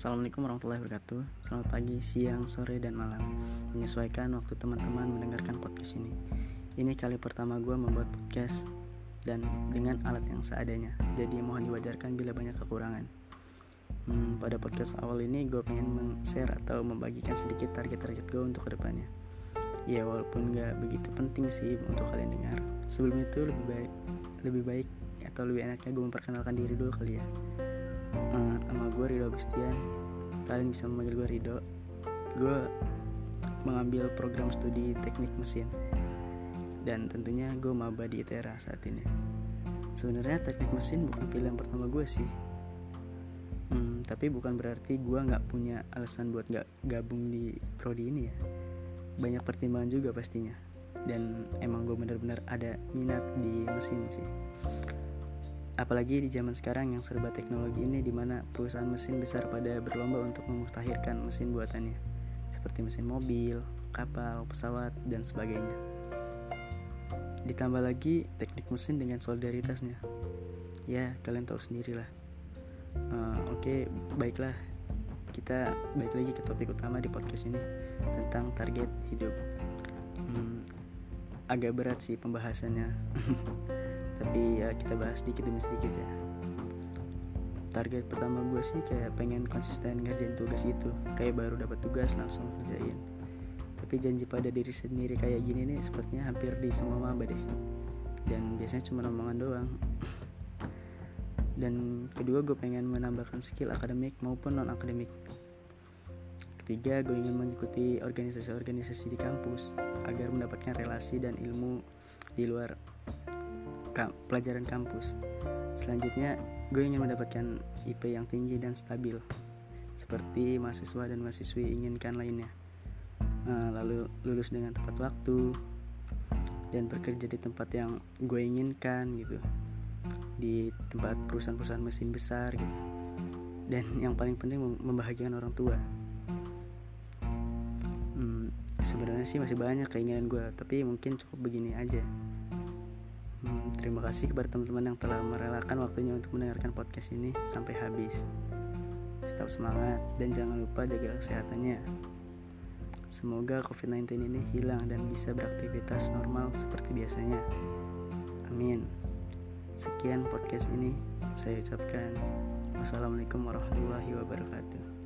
Assalamualaikum warahmatullahi wabarakatuh. Selamat pagi, siang, sore, dan malam. Menyesuaikan waktu teman-teman mendengarkan podcast ini. Ini kali pertama gue membuat podcast Dan dengan alat yang seadanya. Jadi mohon diwajarkan bila banyak kekurangan. Hmm, Pada podcast awal ini gue pengen men-share atau membagikan sedikit target-target gue untuk ke depannya. Ya walaupun gak begitu penting sih untuk kalian dengar. Sebelum itu lebih baik Lebih baik atau lebih enaknya gue memperkenalkan diri dulu kali ya uh, sama gue Rido Agustian. Kalian bisa memanggil gue Rido. Gue mengambil program studi teknik mesin. Dan tentunya gue maba di ITERA saat ini. Sebenarnya teknik mesin bukan pilihan pertama gue sih. Hmm, tapi bukan berarti gue nggak punya alasan buat nggak gabung di prodi ini ya. Banyak pertimbangan juga pastinya. Dan emang gue bener-bener ada minat di mesin sih Apalagi di zaman sekarang yang serba teknologi ini di mana perusahaan mesin besar pada berlomba untuk memutahirkan mesin buatannya seperti mesin mobil, kapal, pesawat, dan sebagainya. Ditambah lagi teknik mesin dengan solidaritasnya. Ya, kalian tahu sendirilah. Uh, Oke, okay, baiklah. Kita balik lagi ke topik utama di podcast ini tentang target hidup. Hmm, agak berat sih pembahasannya. tapi ya kita bahas sedikit demi sedikit ya. Target pertama gue sih kayak pengen konsisten ngerjain tugas itu kayak baru dapat tugas langsung kerjain. Tapi janji pada diri sendiri kayak gini nih sepertinya hampir di semua maba deh. Dan biasanya cuma omongan doang. Dan kedua gue pengen menambahkan skill akademik maupun non akademik ketiga gue ingin mengikuti organisasi-organisasi di kampus agar mendapatkan relasi dan ilmu di luar pelajaran kampus. Selanjutnya, gue ingin mendapatkan IP yang tinggi dan stabil, seperti mahasiswa dan mahasiswi inginkan lainnya. Nah, lalu lulus dengan tepat waktu dan bekerja di tempat yang gue inginkan gitu, di tempat perusahaan-perusahaan mesin besar gitu. Dan yang paling penting membahagiakan orang tua. Hmm, sebenarnya sih masih banyak keinginan gue, tapi mungkin cukup begini aja. Terima kasih kepada teman-teman yang telah merelakan waktunya untuk mendengarkan podcast ini sampai habis. Tetap semangat dan jangan lupa jaga kesehatannya. Semoga COVID-19 ini hilang dan bisa beraktivitas normal seperti biasanya. Amin. Sekian podcast ini saya ucapkan. Wassalamualaikum warahmatullahi wabarakatuh.